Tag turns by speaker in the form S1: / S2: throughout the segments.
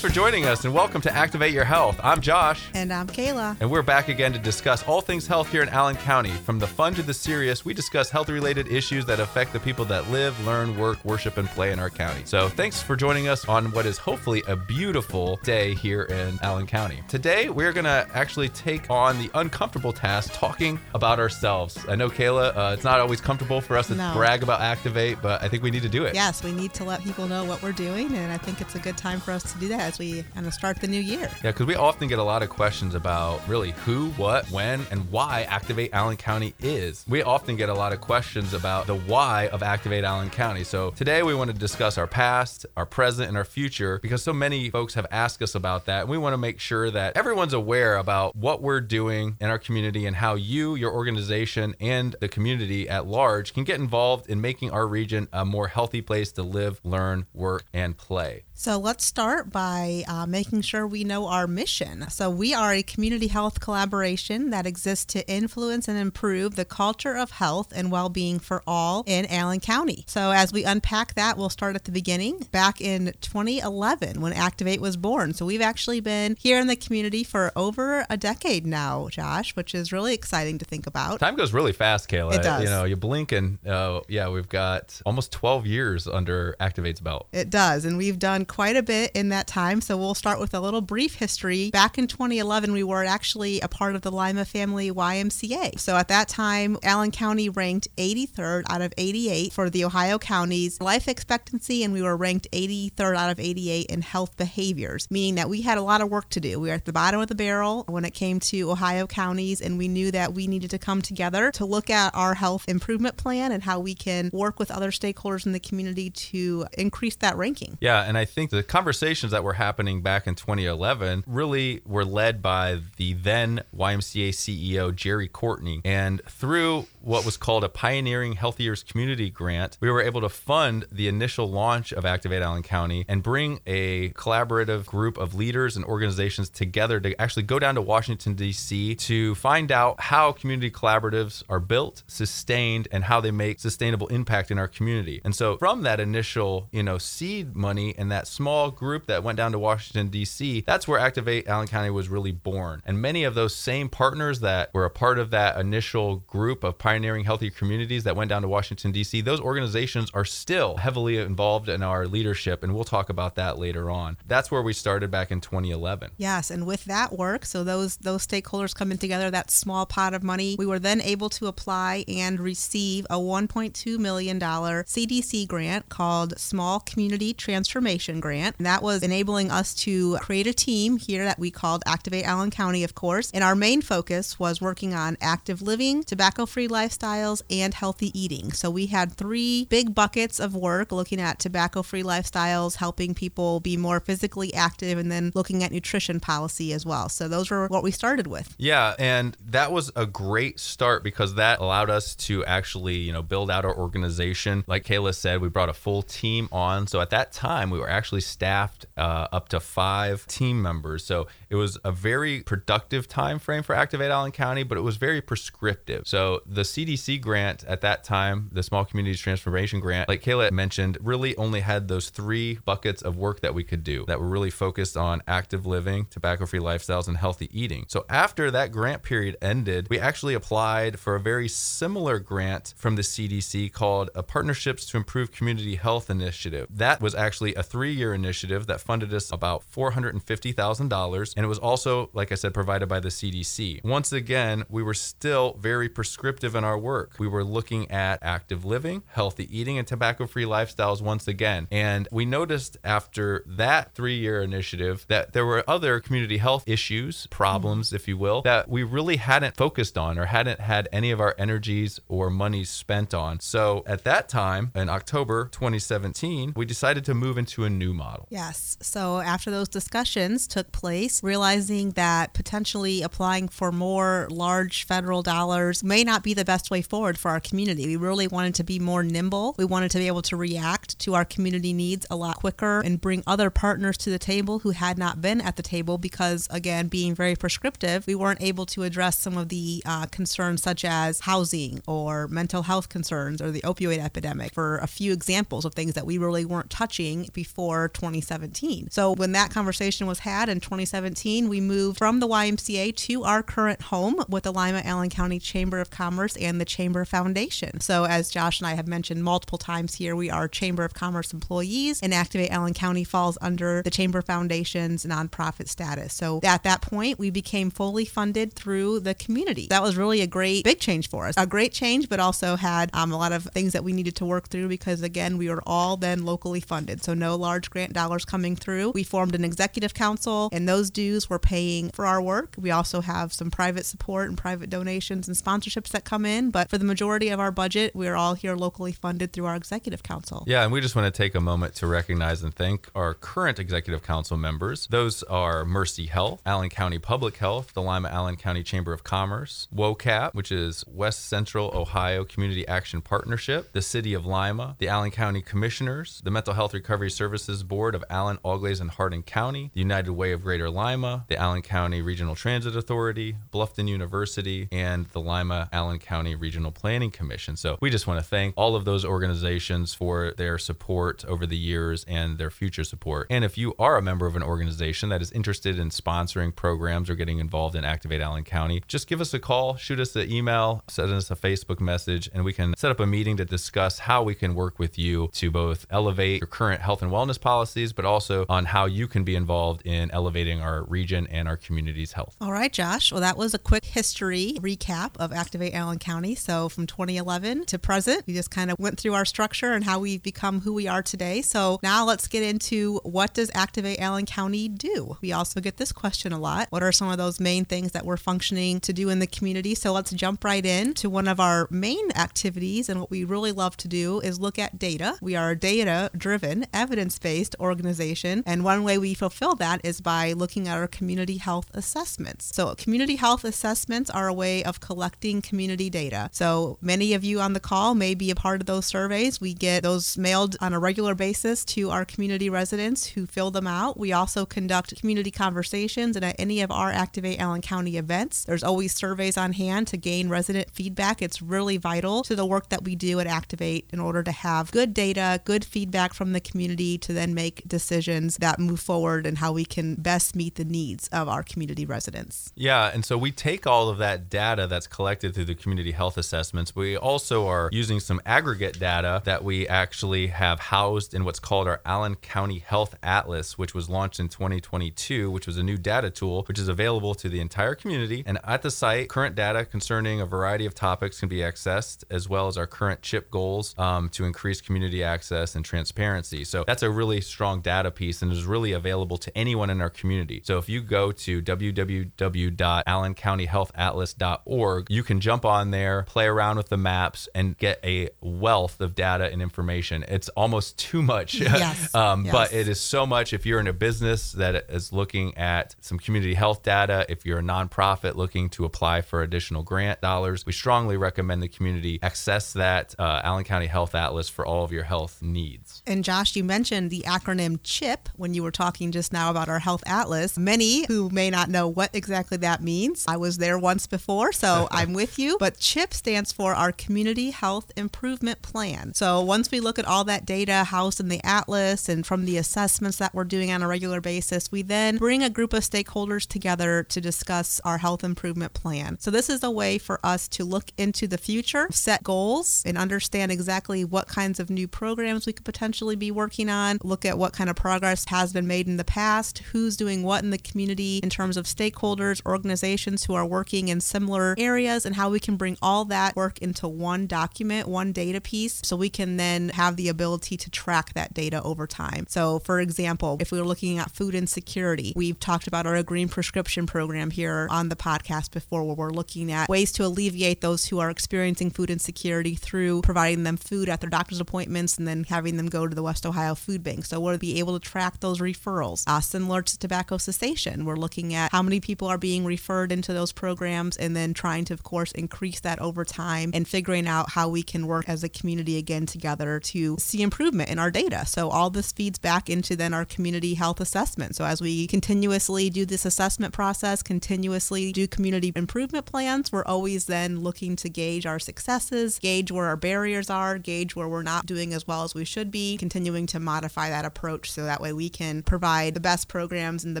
S1: Thanks for joining us and welcome to Activate Your Health. I'm Josh.
S2: And I'm Kayla.
S1: And we're back again to discuss all things health here in Allen County. From the fun to the serious, we discuss health related issues that affect the people that live, learn, work, worship, and play in our county. So thanks for joining us on what is hopefully a beautiful day here in Allen County. Today, we're going to actually take on the uncomfortable task talking about ourselves. I know, Kayla, uh, it's not always comfortable for us to
S2: No.
S1: brag about Activate, but I think we need to do it.
S2: Yes, we need to let people know what we're doing, and I think it's a good time for us to do that as we kind of start the new year.
S1: Yeah, because we often get a lot of questions about really who, what, when, and why Activate Allen County is. We often get a lot of questions about the why of Activate Allen County. So today we want to discuss our past, our present, and our future because so many folks have asked us about that. And we want to make sure that everyone's aware about what we're doing in our community and how you, your organization, and the community at large can get involved in making our region a more healthy place to live, learn, work, and play.
S2: So let's start by uh, making sure we know our mission. So we are a community health collaboration that exists to influence and improve the culture of health and well-being for all in Allen County. So as we unpack that, we'll start at the beginning. Back in 2011, when Activate was born. So we've actually been here in the community for over a decade now, Josh, which is really exciting to think about.
S1: Time goes really fast, Kayla.
S2: It does.
S1: You know, you blink and uh, yeah, we've got almost 12 years under Activate's belt.
S2: It does. And we've done quite a bit in that time. So we'll start with a little brief history. Back in 2011, we were actually a part of the Lima Family YMCA. So at that time, Allen County ranked 83rd out of 88 for the Ohio counties life expectancy, and we were ranked 83rd out of 88 in health behaviors, meaning that we had a lot of work to do. We were at the bottom of the barrel when it came to Ohio counties, and we knew that we needed to come together to look at our health improvement plan and how we can work with other stakeholders in the community to increase that ranking.
S1: Yeah, and I think the conversations that were happening back in 2011 really were led by the then YMCA CEO, Jerry Courtney. And through what was called a Pioneering Healthier Communities Grant, we were able to fund the initial launch of Activate Allen County and bring a collaborative group of leaders and organizations together to actually go down to Washington, D.C. to find out how community collaboratives are built, sustained, and how they make sustainable impact in our community. And so from that initial, you know, seed money and that small group that went down to Washington, D.C., that's where Activate Allen County was really born. And many of those same partners that were a part of that initial group of pioneering healthy communities that went down to Washington, D.C., those organizations are still heavily involved in our leadership. And we'll talk about that later on. That's where we started back in 2011.
S2: Yes, and with that work, so those those stakeholders coming together, that small pot of money, we were then able to apply and receive a 1.2 million dollar CDC grant called Small Community Transformation Grant. And that was enabling us to create a team here that we called Activate Allen County, of course. And our main focus was working on active living, tobacco-free lifestyles, and healthy eating. So we had three big buckets of work looking at tobacco-free lifestyles, helping people be more physically active, and then looking at nutrition policy as well. So those were what we started with.
S1: Yeah, and that was a great start because that allowed us to actually, you know, build out our organization. Like Kayla said, we brought a full team on. So at that time, we were actually staffed uh, up to five team members. So it was a very productive time frame for Activate Allen County, but it was very prescriptive. So the CDC grant at that time, the Small Communities Transformation Grant, like Kayla mentioned, really only had those three buckets of work that we could do that were really focused on active living, tobacco free lifestyles, and healthy eating. So after that grant period ended, we actually applied for a very similar grant from the CDC called a Partnerships to Improve Community Health Initiative. That was actually a three year initiative that funded us about $450,000. And it was also, like I said, provided by the CDC. Once again, we were still very prescriptive in our work. We were looking at active living, healthy eating, and tobacco free lifestyles once again. And we noticed after that three year initiative that there were other community health issues, problems, if you will, that we really hadn't focused on or hadn't had any of our energies or money spent on. So at that time, in October 2017, we decided to move into a new model.
S2: Yes. So after those discussions took place, realizing that potentially applying for more large federal dollars may not be the best way forward for our community. We really wanted to be more nimble. We wanted to be able to react to our community needs a lot quicker and bring other partners to the table who had not been at the table because, again, being very prescriptive, we weren't able to address some of the uh, concerns such as housing or mental health concerns or the opioid epidemic for a few examples of things that we really weren't touching before 2017. 2017. So when that conversation was had in 2017, we moved from the YMCA to our current home with the Lima Allen County Chamber of Commerce and the Chamber Foundation. So as Josh and I have mentioned multiple times here, we are Chamber of Commerce employees, and Activate Allen County falls under the Chamber Foundation's nonprofit status. So at that point, we became fully funded through the community. That was really a great big change for us. A great change, but also had um, a lot of things that we needed to work through because again, we were all then locally funded. So no large grant dollars coming through. We formed an executive council, and those dues were paying for our work. We also have some private support and private donations and sponsorships that come in, but for the majority of our budget, we're all here locally funded through our executive council.
S1: Yeah, and we just want to take a moment to recognize and thank our current executive council members. Those are Mercy Health, Allen County Public Health, the Lima Allen County Chamber of Commerce, WOCAP, which is West Central Ohio Community Action Partnership, the City of Lima, the Allen County Commissioners, the Mental Health Recovery Services Board of Allen, And Hardin County, the United Way of Greater Lima, the Allen County Regional Transit Authority, Bluffton University, and the Lima Allen County Regional Planning Commission. So we just want to thank all of those organizations for their support over the years and their future support. And if you are a member of an organization that is interested in sponsoring programs or getting involved in Activate Allen County, just give us a call, shoot us an email, send us a Facebook message, and we can set up a meeting to discuss how we can work with you to both elevate your current health and wellness policies, but also on how you can be involved in elevating our region and our community's health.
S2: All right, Josh. Well, that was a quick history recap of Activate Allen County. So from 2011 to present, we just kind of went through our structure and how we've become who we are today. So now let's get into what does Activate Allen County do? We also get this question a lot. What are some of those main things that we're functioning to do in the community? So let's jump right in to one of our main activities and what we really love to do is look at data. We are a data driven, evidence based organization. And one way we fulfill that is by looking at our community health assessments. So, community health assessments are a way of collecting community data. So, many of you on the call may be a part of those surveys. We get those mailed on a regular basis to our community residents who fill them out. We also conduct community conversations and at any of our Activate Allen County events. There's always surveys on hand to gain resident feedback. It's really vital to the work that we do at Activate in order to have good data, good feedback from the community to then make decisions that move forward and how we can best meet the needs of our community residents.
S1: Yeah, and so we take all of that data that's collected through the community health assessments. We also are using some aggregate data that we actually have housed in what's called our Allen County Health Atlas, which was launched in 2022, which was a new data tool which is available to the entire community. And at the site, current data concerning a variety of topics can be accessed, as well as our current CHIP goals um, to increase community access and transparency. So that's a really strong data piece and is really available to anyone in our community. So if you go to www.allencountyhealthatlas.org, you can jump on there, play around with the maps, and get a wealth of data and information. It's almost too much,
S2: Yes.
S1: um,
S2: Yes.
S1: but it is so much. If you're in a business that is looking at some community health data, if you're a nonprofit looking to apply for additional grant dollars, we strongly recommend the community access that uh, Allen County Health Atlas for all of your health needs.
S2: And Josh, you mentioned the acronym CHIP when you were talking just now about our health atlas. Many who may not know what exactly that means, I was there once before, so I'm with you. But CHIP stands for our Community Health Improvement Plan. So once we look at all that data housed in the atlas and from the assessments that we're doing on a regular basis, we then bring a group of stakeholders together to discuss our health improvement plan. So this is a way for us to look into the future, set goals, and understand exactly what kinds of new programs we could potentially be working on, look at what kind of progress has been made in the past, who's doing what in the community in terms of stakeholders, organizations who are working in similar areas, and how we can bring all that work into one document, one data piece, so we can then have the ability to track that data over time. So, for example, if we were looking at food insecurity, we've talked about our green prescription program here on the podcast before, where we're looking at ways to alleviate those who are experiencing food insecurity through providing them food at their doctor's appointments and then having them go to the West Ohio Food Bank. So we'll be able to track those referrals. Uh, similar to tobacco cessation, we're looking at how many people are being referred into those programs and then trying to, of course, increase that over time and figuring out how we can work as a community again together to see improvement in our data. So all this feeds back into then our community health assessment. So as we continuously do this assessment process, continuously do community improvement plans, we're always then looking to gauge our successes, gauge where our barriers are, gauge where we're not doing as well as we should be, continuing to modify that approach so that way we can provide the best programs and the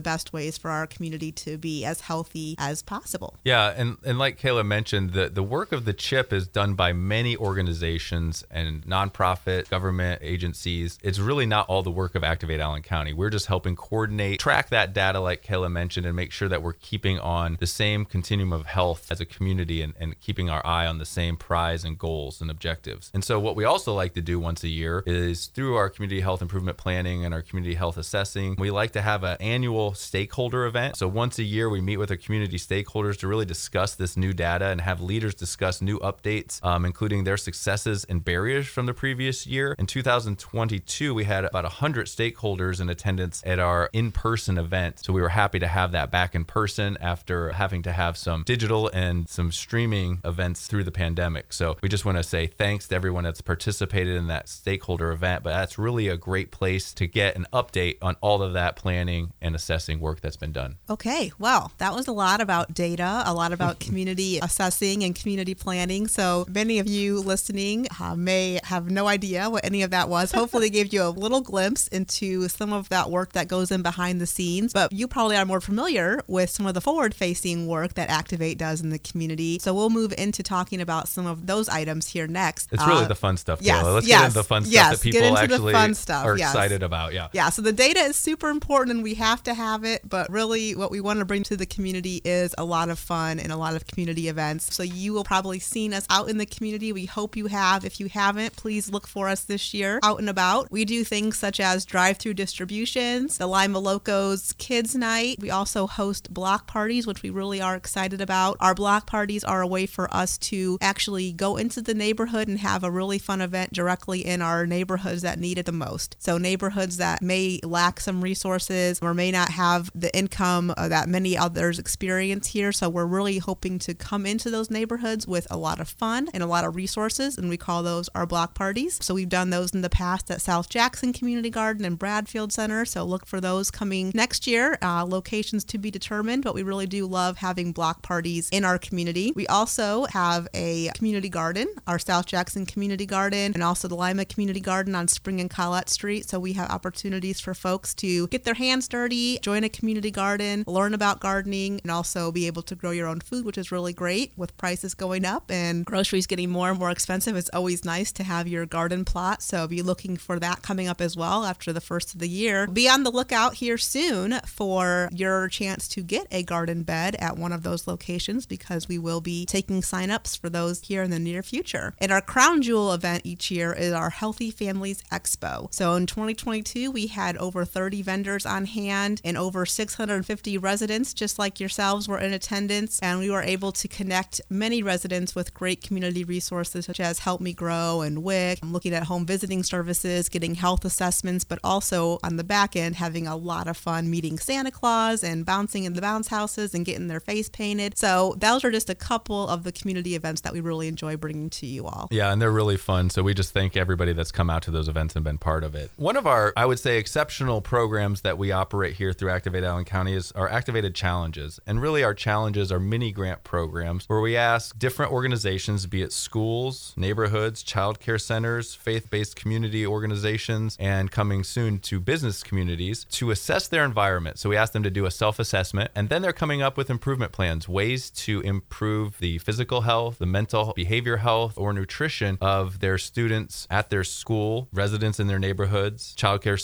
S2: best ways for our community to be as healthy as possible.
S1: Yeah, and, and like Kayla mentioned, the, the work of the CHIP is done by many organizations and nonprofit government agencies. It's really not all the work of Activate Allen County. We're just helping coordinate, track that data, like Kayla mentioned, and make sure that we're keeping on the same continuum of health as a community and, and keeping our eye on the same prize and goals and objectives. And so, what we also like to do once a year is through our community health improvement planning and our community health assessing, we like to have an annual stakeholder event. So, once a year, we meet with our community stakeholders to really discuss this new data and have leaders discuss new updates, um, including their successes and barriers from the previous year. In 2022, we had about 100 stakeholders in attendance at our in person event. So, we were happy to have that back in person after having to have some digital and some streaming events through the pandemic. So, we just want to say thanks to everyone that's participated in that stakeholder event. But that's really a great place to get an update on all of that planning and assessing work that's been done.
S2: Okay, well, that was a lot about data, a lot about community assessing and community planning. So many of you listening uh, may have no idea what any of that was. Hopefully, gave you a little glimpse into some of that work that goes in behind the scenes. But you probably are more familiar with some of the forward facing work that Activate does in the community. So we'll move into talking about some of those items here next.
S1: It's really uh, the fun stuff.
S2: Yes,
S1: Let's
S2: yes,
S1: get into the fun
S2: yes,
S1: stuff that people actually
S2: fun stuff,
S1: are
S2: yes.
S1: excited about. Yeah.
S2: Yeah. So the data is super important and we have to have it. But really, what we want to bring to the community is a lot of fun and a lot of community events. So you will probably seen us out in the community. We hope you have. If you haven't, please look for us this year out and about. We do things such as drive-through distributions, the Lima Locos Kids Night. We also host block parties, which we really are excited about. Our block parties are a way for us to actually go into the neighborhood and have a really fun event directly in our neighborhoods that need it the most. So neighborhoods that may lack some resources or may not have the income uh, that many others experience here. So we're really hoping to come into those neighborhoods with a lot of fun and a lot of resources, and we call those our block parties. So we've done those in the past at South Jackson Community Garden and Bradfield Center. So look for those coming next year. Uh, locations to be determined, but we really do love having block parties in our community. We also have a community garden, our South Jackson Community Garden, and also the Lima Community Garden on Spring and Collett Street. So we have opportunities for folks to get their hands dirty, join a community garden, learn about gardening, and also be able to grow your own food, which is really great with prices going up and groceries getting more and more expensive. It's always nice to have your garden plot. So be looking for that coming up as well after the first of the year. Be on the lookout here soon for your chance to get a garden bed at one of those locations because we will be taking signups for those here in the near future. And our crown jewel event each year is our Healthy Families Expo. So in 2022, we had over 30 vendors on hand and over 650 residents, just like yourselves, were in attendance. And we were able to connect many residents with great community resources such as Help Me Grow and WIC, um, looking at home visiting services, getting health assessments, but also on the back end, having a lot of fun meeting Santa Claus and bouncing in the bounce houses and getting their face painted. So those are just a couple of the community events that we really enjoy bringing to you all.
S1: Yeah, and they're really fun. So we just thank everybody that's come out to those events and been part of it. One of our, I would say, exceptional programs that we operate here through Activate Allen County is our Activated Challenges. And really, our challenges are mini grant programs where we ask different organizations, be it schools, neighborhoods, child care centers, faith based community organizations, and coming soon to business communities, to assess their environment. So we ask them to do a self assessment, and then they're coming up with improvement plans, ways to improve the physical health, the mental behavior health, or nutrition of their students at their school, residents in their neighborhoods, child care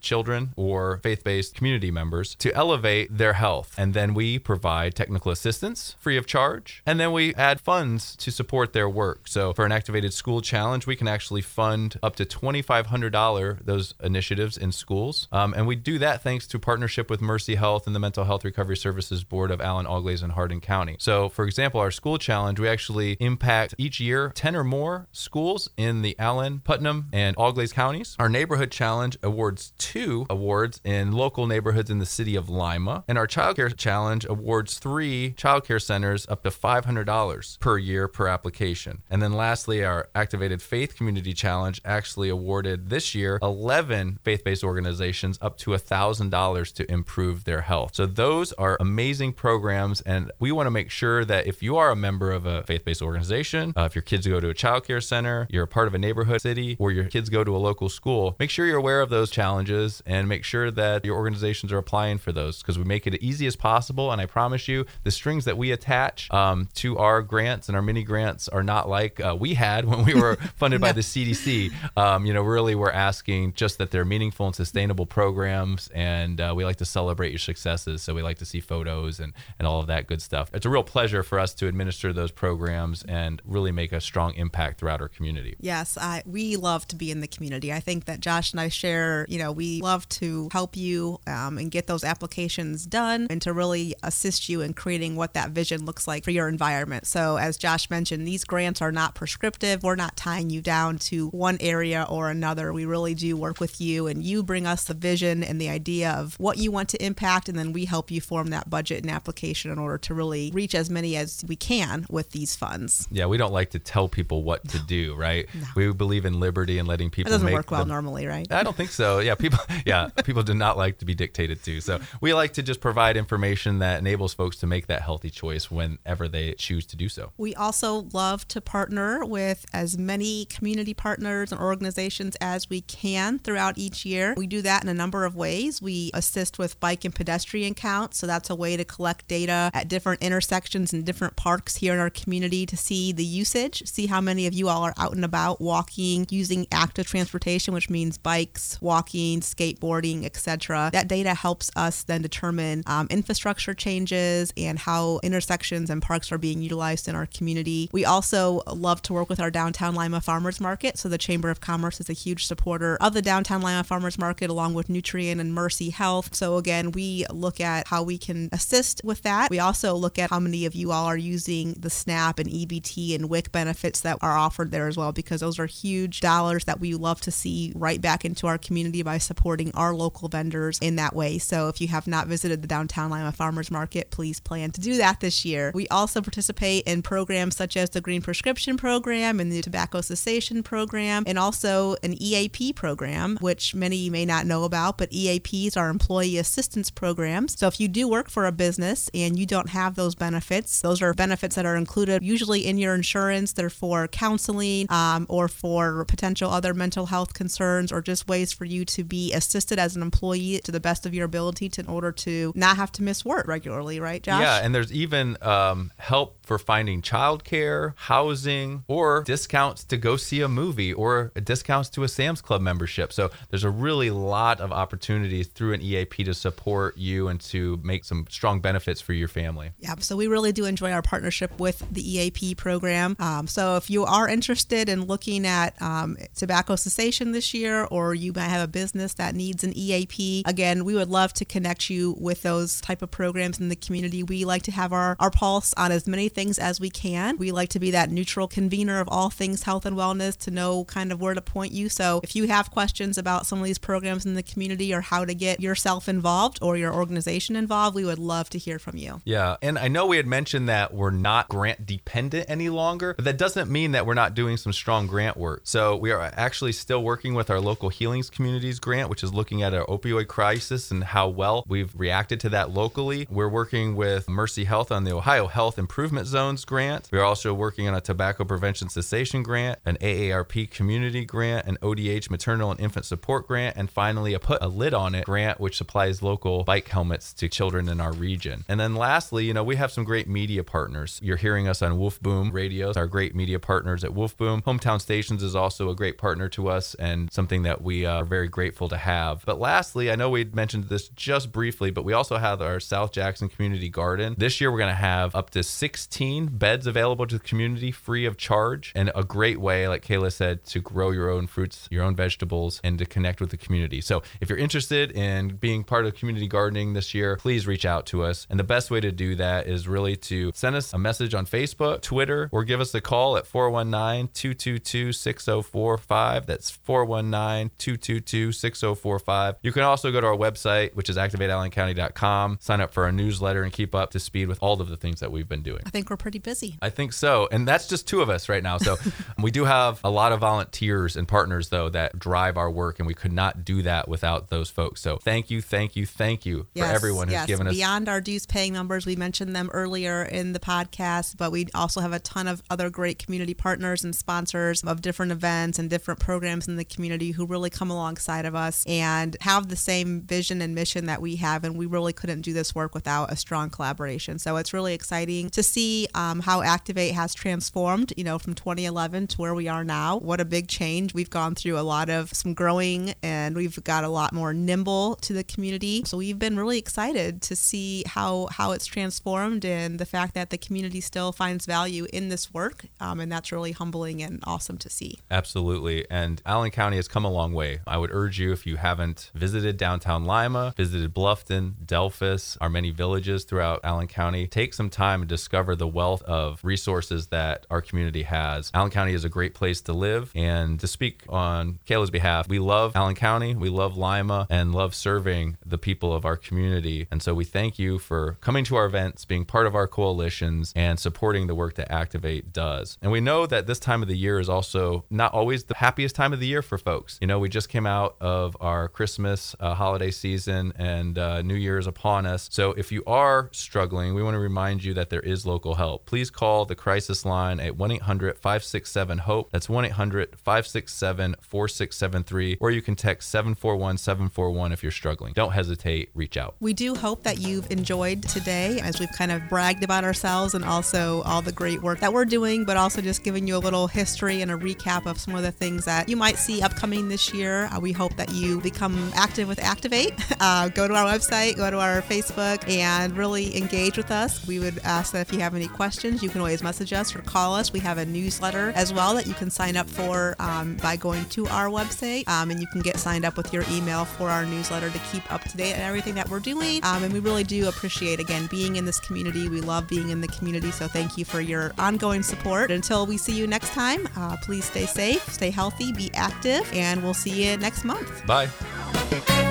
S1: children, or faith based community members to elevate their health. And then we provide technical assistance free of charge. And then we add funds to support their work. So for an activated school challenge, we can actually fund up to $2,500 those initiatives in schools. Um, and we do that thanks to partnership with Mercy Health and the Mental Health Recovery Services Board of Allen, Auglaize, and Hardin County. So, for example, our school challenge, we actually impact each year 10 or more schools in the Allen, Putnam, and Auglaize counties. Our neighborhood challenge awards two awards in local neighborhoods in the city of Lima. And our child care challenge awards three child care centers up to $500 per year per application. And then lastly, our Activated Faith Community Challenge actually awarded this year 11 faith based organizations up to $1,000 to improve their health. So those are amazing programs. And we want to make sure that if you are a member of a faith based organization, uh, if your kids go to a child care center, you're a part of a neighborhood city, or your kids go to a local school, make sure you're aware of those challenges challenges and make sure that your organizations are applying for those because we make it as easy as possible. And I promise you, the strings that we attach um, to our grants and our mini grants are not like uh, we had when we were funded by the CDC. Um, you know, really, we're asking just that they're meaningful and sustainable programs, and uh, we like to celebrate your successes. So we like to see photos and and all of that good stuff. It's a real pleasure for us to administer those programs and really make a strong impact throughout our community.
S2: Yes, I, we love to be in the community. I think that Josh and I share, you know, we love to help you um, and get those applications done and to really assist you in creating what that vision looks like for your environment. So, as Josh mentioned, these grants are not prescriptive. We're not tying you down to one area or another. We really do work with you, and you bring us the vision and the idea of what you want to impact, and then we help you form that budget and application in order to really reach as many as we can with these funds.
S1: Yeah, we don't like to tell people what to do, right? No. We believe in liberty and letting people.
S2: It doesn't
S1: work
S2: well
S1: them.
S2: normally, right?
S1: I don't think so. Yeah, people. Yeah, people do not like to be dictated to. So we like to just provide information that enables folks to make that healthy choice whenever they choose to do so.
S2: We also love to partner with as many community partners and organizations as we can throughout each year. We do that in a number of ways. We assist with bike and pedestrian counts, so that's a way to collect data at different intersections and different parks here in our community to see the usage, see how many of you all are out and about walking, using active transportation, which means bikes, walking, skateboarding, etc. That data helps us then determine um, infrastructure changes and how intersections and parks are being utilized in our community. We also love to work with our downtown Lima Farmers Market. So the Chamber of Commerce is a huge supporter of the downtown Lima Farmers Market along with Nutrien and Mercy Health. So again, we look at how we can assist with that. We also look at how many of you all are using the SNAP and EBT and WIC benefits that are offered there as well, because those are huge dollars that we love to see right back into our community by supporting our local vendors in that way. So if you have not visited the downtown Lima Farmers Market, please plan to do that this year. We also participate in programs such as the Green Prescription Program and the Tobacco Cessation Program, and also an EAP program, which many may not know about, but EAPs are employee assistance programs. So if you do work for a business and you don't have those benefits, those are benefits that are included usually in your insurance. They're for counseling um, or for potential other mental health concerns or just ways for you to be assisted as an employee to the best of your ability to, in order to not have to miss work regularly, right, Josh?
S1: Yeah, and there's even um, help for finding childcare, housing, or discounts to go see a movie or discounts to a Sam's Club membership. So there's a really lot of opportunities through an EAP to support you and to make some strong benefits for your family.
S2: Yeah, so we really do enjoy our partnership with the EAP program. Um, so if you are interested in looking at um, tobacco cessation this year, or you might have a business that needs an EAP, again, we would love to connect you with those type of programs in the community. We like to have our, our pulse on as many things as we can. We like to be that neutral convener of all things health and wellness to know kind of where to point you. So if you have questions about some of these programs in the community or how to get yourself involved or your organization involved, we would love to hear from you.
S1: Yeah. And I know we had mentioned that we're not grant dependent any longer, but that doesn't mean that we're not doing some strong grant work. So we are actually still working with our local healings communities grant, which is looking at our opioid crisis and how well we've reacted to that locally. We're working with Mercy Health on the Ohio Health Improvement Zones grant. We are also working on a tobacco prevention cessation grant, an AARP community grant, an ODH maternal and infant support grant, and finally a put a lid on it grant, which supplies local bike helmets to children in our region. And then lastly, you know, we have some great media partners. You're hearing us on Wolf Boom Radio, our great media partners at Wolf Boom. Hometown Stations is also a great partner to us and something that we are very grateful to have. But lastly, I know we mentioned this just briefly, but we also have our South Jackson Community Garden. This year, we're going to have up to 16 beds available to the community free of charge and a great way, like Kayla said, to grow your own fruits, your own vegetables, and to connect with the community. So if you're interested in being part of community gardening this year, please reach out to us. And the best way to do that is really to send us a message on Facebook, Twitter, or give us a call at 419 222 6045. That's 419 222 6045. Oh you can also go to our website, which is activateallencounty.com, sign up for our newsletter, and keep up to speed with all of the things that we've been doing.
S2: I think we're pretty busy.
S1: I think so. And that's just two of us right now. So we do have a lot of volunteers and partners, though, that drive our work. And we could not do that without those folks. So thank you, thank you, thank you yes, for everyone who's
S2: yes.
S1: given us.
S2: Beyond our dues paying numbers, we mentioned them earlier in the podcast, but we also have a ton of other great community partners and sponsors of different events and different programs in the community who really come alongside of us and have the same vision and mission that we have. And we really couldn't do this work without a strong collaboration. So it's really exciting to see um, how Activate has transformed, you know, from 2011 to where we are now. What a big change. We've gone through a lot of some growing and we've got a lot more nimble to the community. So we've been really excited to see how, how it's transformed and the fact that the community still finds value in this work. Um, and that's really humbling and awesome to see.
S1: Absolutely. And Allen County has come a long way. I would urge you, if you haven't visited downtown Lima, visited Bluffton, Delphos, our many villages throughout Allen County, take some time and discover the wealth of resources that our community has. Allen County is a great place to live. And to speak on Kayla's behalf, we love Allen County, we love Lima, and love serving the people of our community. And so we thank you for coming to our events, being part of our coalitions, and supporting the work that Activate does. And we know that this time of the year is also not always the happiest time of the year for folks. You know, we just came out of our Christmas uh, holiday season and uh, New Year's upon us. So if you are struggling, we want to remind you that there is local help. Please call the crisis line at 1 800 567 HOPE. That's 1 800 567 4673. Or you can text 741 741 if you're struggling. Don't hesitate, reach out.
S2: We do hope that you've enjoyed today as we've kind of bragged about ourselves and also all the great work that we're doing, but also just giving you a little history and a recap of some of the things that you might see upcoming this year. Uh, we hope that you become active with Activate. Uh, go to our website, go to our Facebook, and really engage with us. We would ask that if you have any questions, you can always message us or call us. We have a newsletter as well that you can sign up for um, by going to our website, um, and you can get signed up with your email for our newsletter to keep up to date on everything that we're doing. Um, and we really do appreciate, again, being in this community. We love being in the community, so thank you for your ongoing support. Until we see you next time, uh, please stay safe, stay healthy, be active, and we'll see you next month.
S1: Bye.